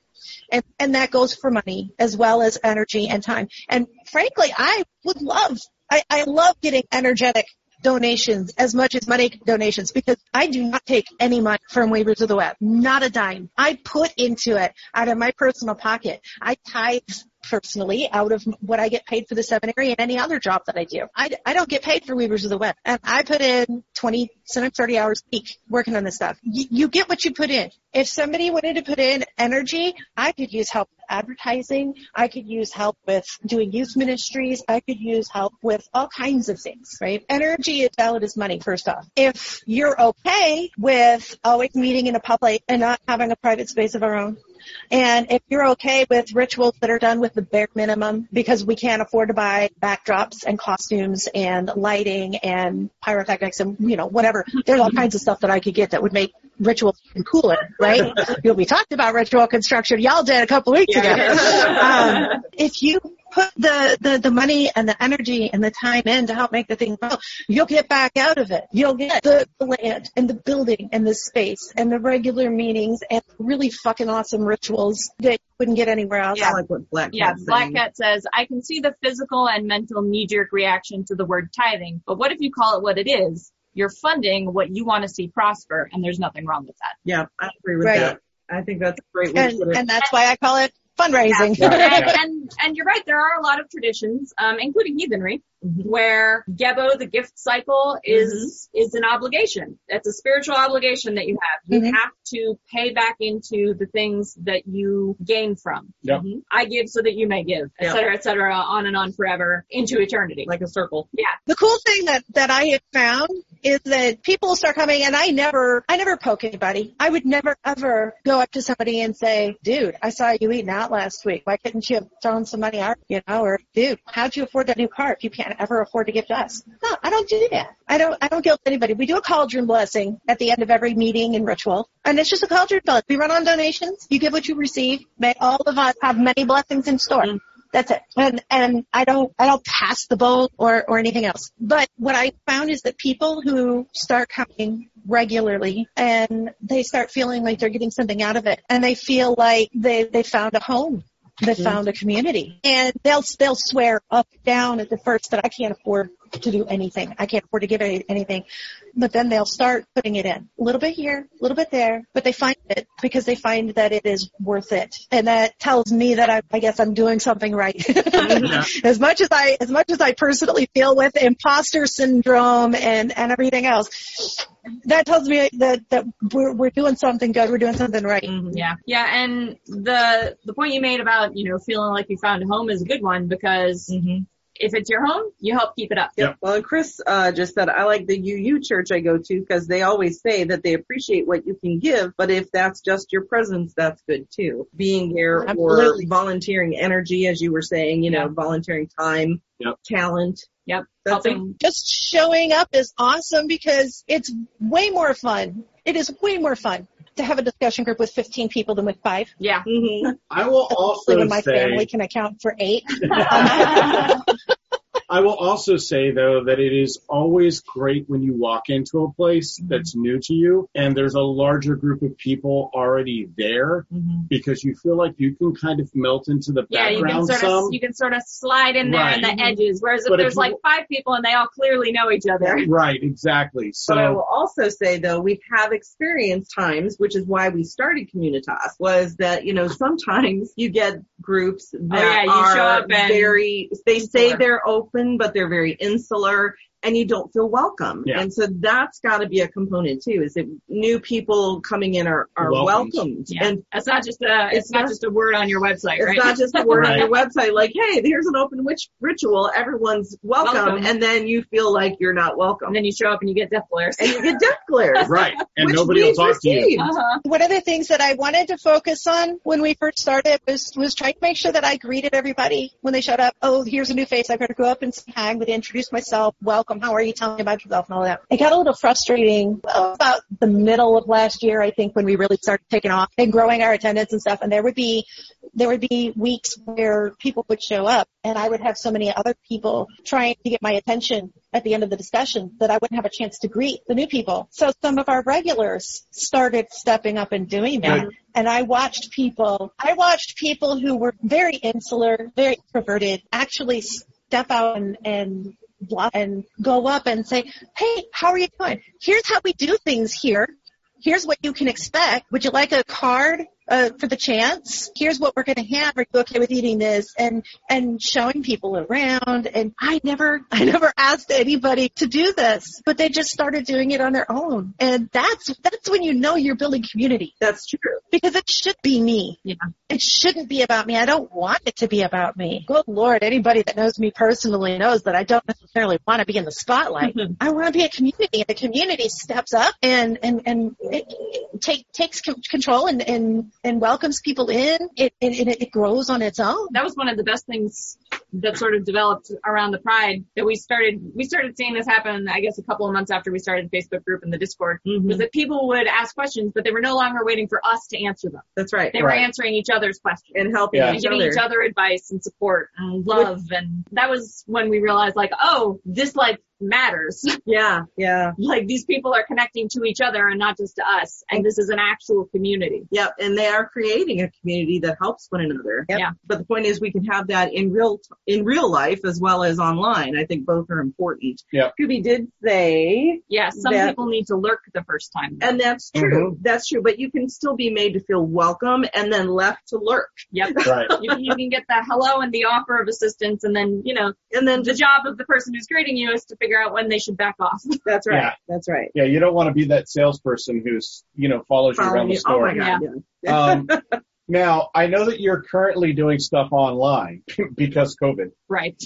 And, and that goes for money as well as energy and time. And frankly, I would love, I, I love getting energetic donations as much as money donations because I do not take any money from Weavers of the Web. Not a dime. I put into it out of my personal pocket. I tithe personally out of what I get paid for the seminary and any other job that I do. I, I don't get paid for Weavers of the Web. And I put in 20, sometimes 30 hours a week working on this stuff. You, you get what you put in. If somebody wanted to put in energy, I could use help with advertising. I could use help with doing youth ministries. I could use help with all kinds of things, right? Energy is valid as money, first off. If you're okay with always meeting in a public and not having a private space of our own, and if you're okay with rituals that are done with the bare minimum because we can't afford to buy backdrops and costumes and lighting and pyrotechnics and, you know, whatever. There's all kinds of stuff that I could get that would make rituals even cooler, right? you know, we talked about ritual construction. Y'all did a couple weeks ago. Um, if you put the, the, the money and the energy and the time in to help make the thing grow, you'll get back out of it. You'll get the, the land and the building and the space and the regular meetings and really fucking awesome rituals that you wouldn't get anywhere else. I like what Black Yeah, Cat's Black. Cat says, I can see the physical and mental knee-jerk reaction to the word tithing, but what if you call it what it is? You're funding what you want to see prosper, and there's nothing wrong with that. Yeah, I agree with Right. that. I think that's a great way to And, put it. and that's why I call it fundraising. and, and and you're right, there are a lot of traditions, um, including heathenry, where Gebo, the gift cycle, is is an obligation. It's a spiritual obligation that you have. You Mhm. have to pay back into the things that you gain from. Yep. Mhm. I give so that you may give, et Yeah. cetera, et cetera, on and on forever into eternity. like a circle. yeah, The cool thing that, that I have found is that people start coming and I never, I never poke anybody. I would never ever go up to somebody and say, dude, I saw you eating out last week. Why couldn't you have thrown some money out, you know, or dude, how'd you afford that new car if you can't can't ever afford to give to us. No, I don't do that. I don't, I don't guilt anybody. We do a cauldron blessing at the end of every meeting and ritual. And it's just a cauldron blessing. We run on donations. You give what you receive. May all of us have many blessings in store. Mm-hmm. That's it. And and I don't I don't pass the bowl or or anything else. But what I found is that people who start coming regularly and they start feeling like they're getting something out of it and they feel like they they found a home. They found a community. And they'll they'll swear up and down at the first that I can't afford to do anything. I can't afford to give any- anything. But then they'll start putting it in. A little bit here, a little bit there, but they find it because they find that it is worth it. And that tells me that I, I guess I'm doing something right. Mm-hmm. as much as I, as much as I personally feel with imposter syndrome and, and everything else, that tells me that, that we're, we're doing something good. We're doing something right. Mm-hmm. Yeah. Yeah. And the, the point you made about, you know, feeling like you found a home is a good one because mm-hmm. If it's your home, you help keep it up. Yep. Well, and Chris uh, just said, I like the UU church I go to because they always say that they appreciate what you can give, but if that's just your presence, that's good too. Being there Absolutely. or volunteering energy, as you were saying, you know, Yeah. volunteering time, Yep. talent. Yep. That's it. Helping. just showing up is awesome because it's way more fun. It is way more fun to have a discussion group with 15 people than with five. Yeah. hmm I will Especially also when my say, family can account for eight. I will also say though that it is always great when you walk into a place Mm-hmm. that's new to you and there's a larger group of people already there because you feel like you can kind of melt into the Yeah, you can background sort some. of you can sort of slide in there in the edges. Whereas if But if there's you- like five people and they all clearly know each other. Right, exactly. But I will also say though, we have experienced times, which is why we started Communitas, was that, you know, sometimes you get groups that Oh, yeah, you are show up and- very, they say they're open, but they're very insular and you don't feel welcome. Yeah. And so that's gotta be a component too, is that new people coming in are, are Welcomed. welcomed. Yeah. And It's not just a it's, It's not not- just a word on your website, it's not just a word on your website like, hey, here's an open witch ritual. Everyone's welcome. Welcome. And then you feel like you're not welcome. and then you show up and you get death glares. And you get death glares. right, and nobody will we've talk to you. Uh-huh. One of the things that I wanted to focus on when we first started was, was trying to make sure that I greeted everybody when they showed up. Oh, here's a new face. I better go up and say hi. I'm going to introduce myself. Welcome. How are you? Tell me about yourself and all that. It got a little frustrating about the middle of last year, I think, when we really started taking off and growing our attendance and stuff. And there would be, there would be weeks where people would show up and I would have so many other people trying to get my attention at the end of the discussion that I wouldn't have a chance to greet the new people. So some of our regulars started stepping up and doing that. Good. And I watched people, I watched people who were very insular, very introverted, actually step out and, and and go up and say, hey, how are you doing? Here's how we do things here. Here's what you can expect. Would you like a card? Uh, for the chance, here's what we're going to have. Are you okay with eating this? And and showing people around. And I never, I never asked anybody to do this, but they just started doing it on their own. And that's that's when you know you're building community That's true. because it should be me. Yeah. It shouldn't be about me. I don't want it to be about me. Good Lord, anybody that knows me personally knows that I don't necessarily want to be in the spotlight. Mhm. I want to be a community, and the community steps up and and and it, it take, takes control and and and welcomes people in. It and it, it grows on its own. that was one of the best things that sort of developed around the pride that we started we started seeing this happen i guess a couple of months after we started the facebook group and the discord Mhm. was that people would ask questions but they were no longer waiting for us to answer them That's right. they were answering each other's questions And helping Yeah. and each giving other. each other advice and support and love and that was when we realized like oh this like matters Yeah, yeah. like these people are connecting to each other and not just to us and this is an actual community Yep, and they are creating a community that helps one another. Yep. Yeah. But the point is, we can have that in real in real life as well as online. I think both are important. Yeah. Scooby did say, yeah some That- people need to lurk the first time and that's true. Mm-hmm. That's true. But you can still be made to feel welcome and then left to lurk, yep Right. you, you can get the hello and the offer of assistance and then you know and then the just job of the person who's greeting you is to figure out when they should back off that's right. Yeah. That's right. Yeah, you don't want to be that salesperson who's, you know, follows you Follow around the me. Oh store. my god. Yeah. Um, now, I know that you're currently doing stuff online because COVID. right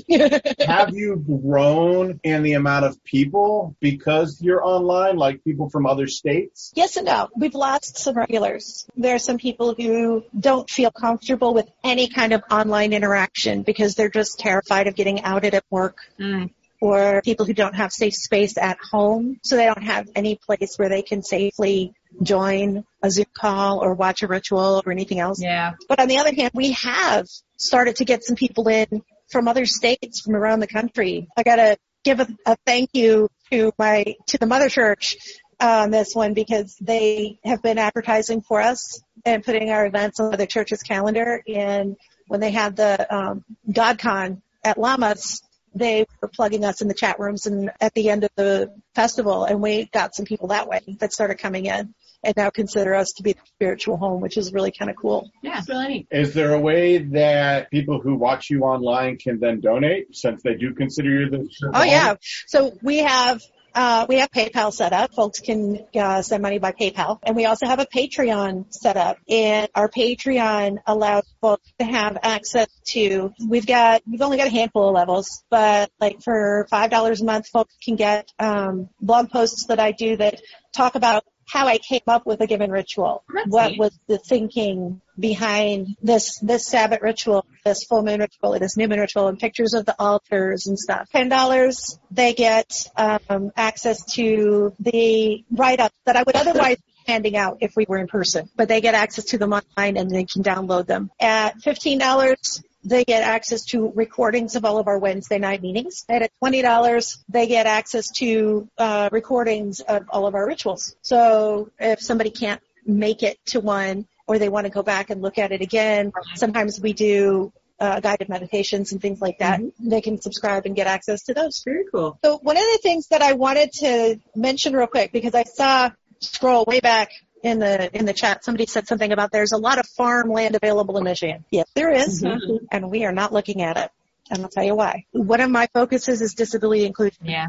Have you grown in the amount of people because you're online, like people from other states? Yes and no. We've lost some regulars. There are some people who don't feel comfortable with any kind of online interaction because they're just terrified of getting outed at work. Mm. Or people who don't have safe space at home. So they don't have any place where they can safely join a Zoom call or watch a ritual or anything else. Yeah. But on the other hand, we have started to get some people in from other states from around the country. I gotta give a, a thank you to my, to the mother church on this one because they have been advertising for us and putting our events on the church's calendar. And when they had the um, GodCon at Lammas, they were plugging us in the chat rooms and at the end of the festival and we got some people that way that started coming in and now consider us to be the spiritual home, which is really kind of cool. Yeah, it's really neat. Is there a way that people who watch you online can then donate since they do consider you the Oh yeah. So we have uh, we have PayPal set up. Folks can uh, send money by PayPal, and we also have a Patreon set up. And our Patreon allows folks to have access to. We've got we've only got a handful of levels, but like for five dollars a month, folks can get um, blog posts that I do that talk about how I came up with a given ritual. That's what neat. was the thinking behind this this Sabbath ritual, this full moon ritual, this new moon ritual, and pictures of the altars and stuff. Ten dollars, they get um, access to the write-ups that I would otherwise be handing out if we were in person, but they get access to them online and they can download them. At fifteen dollars, they get access to recordings of all of our Wednesday night meetings. And at $20, they get access to uh, recordings of all of our rituals. So if somebody can't make it to one or they want to go back and look at it again, sometimes we do uh, guided meditations and things like that. They can subscribe and get access to those. Very cool. So one of the things that I wanted to mention real quick because I saw scroll way back in the in the chat somebody said something about there's a lot of farmland available in Michigan. Yes, there is, mm-hmm. and we are not looking at it. And I'll tell you why. One of my focuses is disability inclusion. Yeah.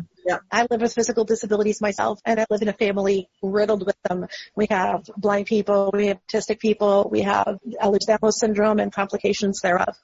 I live with physical disabilities myself and I live in a family riddled with them. We have blind people, we have autistic people, we have Ehlers-Danlos syndrome and complications thereof.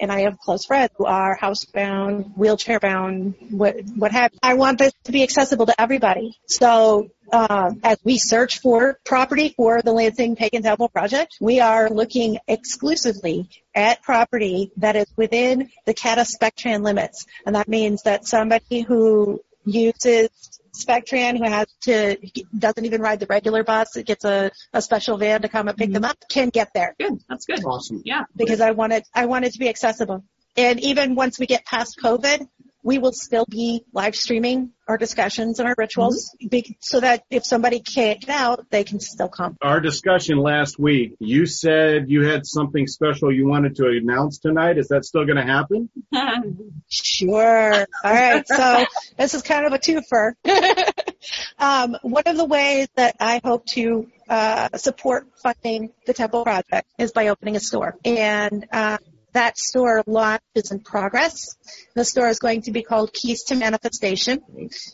And I have close friends who are housebound, wheelchair bound, what, what have you. I want this to be accessible to everybody. So, um, as we search for property for the Lansing Pagan Temple project, we are looking exclusively at property that is within the CATA Spectran limits. And that means that somebody who uses Spectran who has to, doesn't even ride the regular bus, it gets a, a special van to come and pick them up, mm-hmm. can get there Good. That's good. Awesome. Yeah. because I want it, I want it to be accessible. And even once we get past COVID, we will still be live streaming our discussions and our rituals be, so that if somebody can't get out, they can still come. Our discussion last week, you said you had something special you wanted to announce tonight. Is that still going to happen? Sure. All right. So this is kind of a twofer. um, one of the ways that I hope to uh, support funding the Temple Project is by opening a store. And uh, that store launch is in progress. The store is going to be called Keys to Manifestation.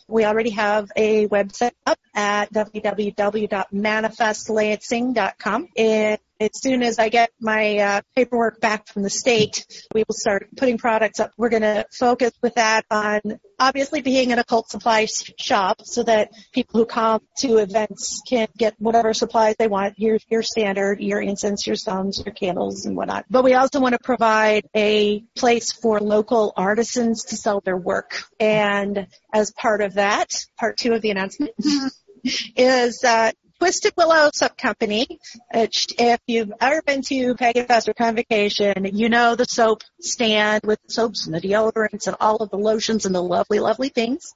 We already have a website up at www.manifestlansing.com. And as soon as I get my uh, paperwork back from the state, we will start putting products up. We're going to focus with that on obviously being an occult supply sh- shop so that people who come to events can get whatever supplies they want, your, your standard, your incense, your stones, your candles and whatnot. But we also want to provide a place for local artisans to sell their work. And as part of that, part two of the announcement is uh, Twisted Willow Soap Company. Which, if you've ever been to Pagan Fest or Convocation, you know the soap stand with the soaps and the deodorants and all of the lotions and the lovely, lovely things.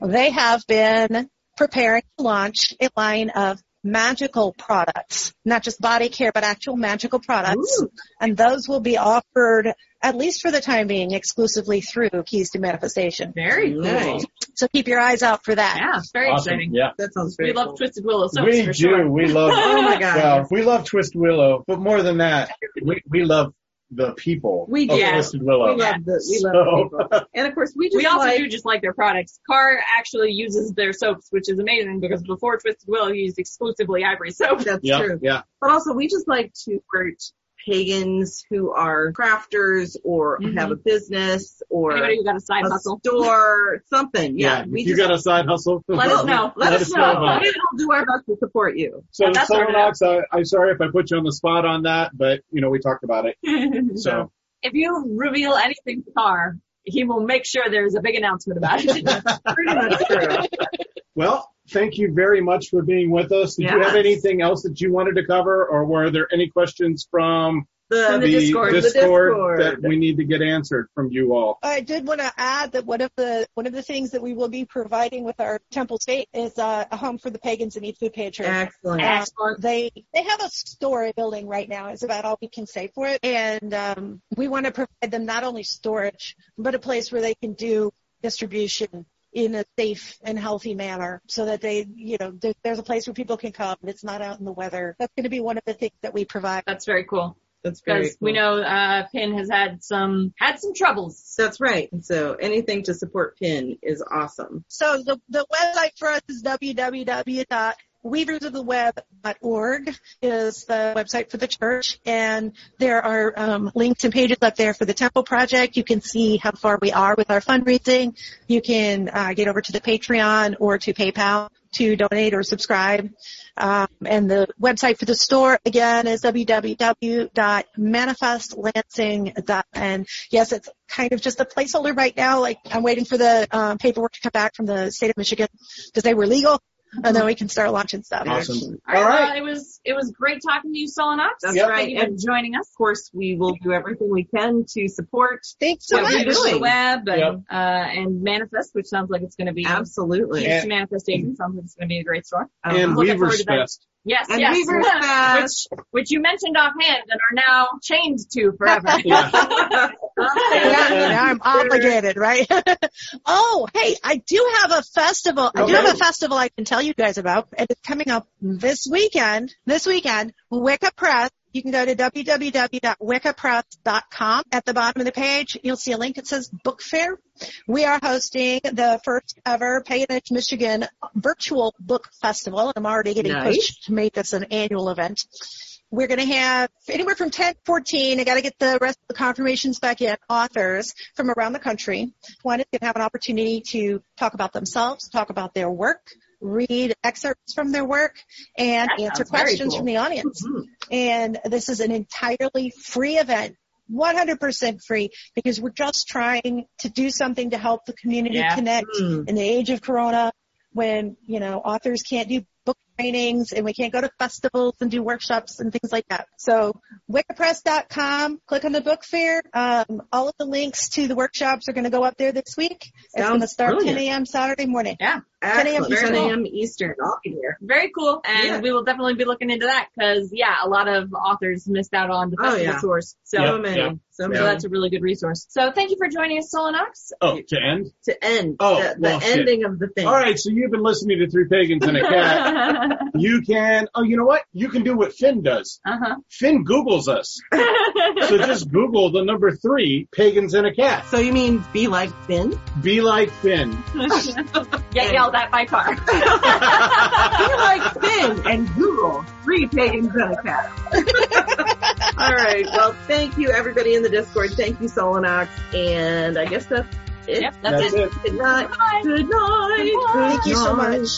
They have been preparing to launch a line of magical products, not just body care, but actual magical products. And those will be offered, at least for the time being, exclusively through Keys to Manifestation. Very cool. Nice. So keep your eyes out for that. Yeah. Very Awesome. exciting. Yeah. That sounds We very love cool. Twisted Willow soaps we for do. sure. We love. Oh my god. Well, we love Twist Willow, but more than that, we, we love the people We of do. Twisted Willow. We love the we love So- the people. And of course we just We also like do just like their products. Carr actually uses their soaps, which is amazing because before Twisted Willow, he used exclusively Ivory soap. that's yeah, true. yeah. But also we just like to hurt pagans who are crafters or Mhm. have a business or Anybody who got a side a hustle. store, something. Yeah. If we you just got a side hustle, Let us know. let, us know. about it. We will do our best to support you. So, That's our Solanox, I, I'm sorry if I put you on the spot on that, but you know we talked about it. So if you reveal anything to Carr, he will make sure there's a big announcement about it. Pretty much true. Well, thank you very much for being with us. Did you have anything else that you wanted to cover, or were there any questions from The, From the Discord. The Discord. that we need to get answered from you all? I did want to add that one of the one of the things that we will be providing with our temple state is uh, a home for the Pagans in Need food pantry. Excellent. Excellent. They they have a storage building right now. Is about all we can say for it, and um, we want to provide them not only storage but a place where they can do distribution in a safe and healthy manner, so that they, you know, there, there's a place where people can come. and It's not out in the weather. That's going to be one of the things that we provide. That's very cool That's very because we know uh, PIN has had some had some troubles. That's right. And so anything to support PIN is awesome. So the, the website for us is www.weaversoftheweb.org is the website for the church. And there are um, links and pages up there for the Temple Project. You can see how far we are with our fundraising. You can uh, get over to the Patreon or to PayPal to donate or subscribe. Um, and the website for the store again is www.manifestlansing.com. And yes, it's kind of just a placeholder right now. Like I'm waiting for the um, paperwork to come back from the state of Michigan because they were legal, and then we can start launching stuff. Awesome. All right, All right. well, it was it was great talking to you, Solanox. That's Yep. right. Thank you for And joining us. of course, we will do everything we can to support. Thanks so Yeah, we much. do. Weavers the web and Yep. uh, and manifest, which sounds like it's going to be Absolutely. Keys to manifestation. Sounds like it's going to be a great store. Um, and looking forward Weaver's to. Fest. Yes, And yes. Weaver's Fest. Which which you mentioned offhand and are now chained to forever. Yeah. Yeah, now I'm obligated, right? oh, hey, I do have a festival. I do have a festival I can tell you guys about, and it's coming up this weekend. This weekend, Wicca Press. You can go to www.wiccapress.com. At the bottom of the page, you'll see a link that says Book Fair. We are hosting the first ever Edge, Michigan virtual book festival, and I'm already getting Nice. pushed to make this an annual event. We're going to have anywhere from 10 to 14. I got to get the rest of the confirmations back in. Authors from around the country. One is going to have an opportunity to talk about themselves, talk about their work, read excerpts from their work, and That answer questions cool. from the audience. Mhm. And this is an entirely free event. 100% free because we're just trying to do something to help the community Yeah. connect Mm. in the age of corona when, you know, authors can't do book trainings and we can't go to festivals and do workshops and things like that. So wiccapress.com, click on the book fair. Um, all of the links to the workshops are going to go up there this week. It's going to start brilliant. 10 a.m. Saturday morning. yeah, 10 a.m. Excellent. Eastern. 10 a.m. Eastern. I'll be there. very cool. And Yeah. we will definitely be looking into that because yeah, a lot of authors missed out on the Oh, festival yeah. tours. So, So Yep, many. yep. So so many. that's a really good resource. So thank you for joining us, Solanox. Oh, to end? to end. Oh, the, the well, shit. ending of the thing. All right, so you've been listening to Three Pagans and a Cat. You can, oh, you know what? You can do what Finn does. uh huh. Finn Googles us. So just Google the number three, Pagans and a Cat. So you mean be like Finn? Be like Finn. Get yelled at by Carr. be like Finn and Google three pagans and a cat. All right. Well, thank you everybody in the Discord. Thank you Solanox. And I guess that's it. yep, that's, That's it. it. Good night. Bye. Good night. Goodbye. Good Thank you so night. much.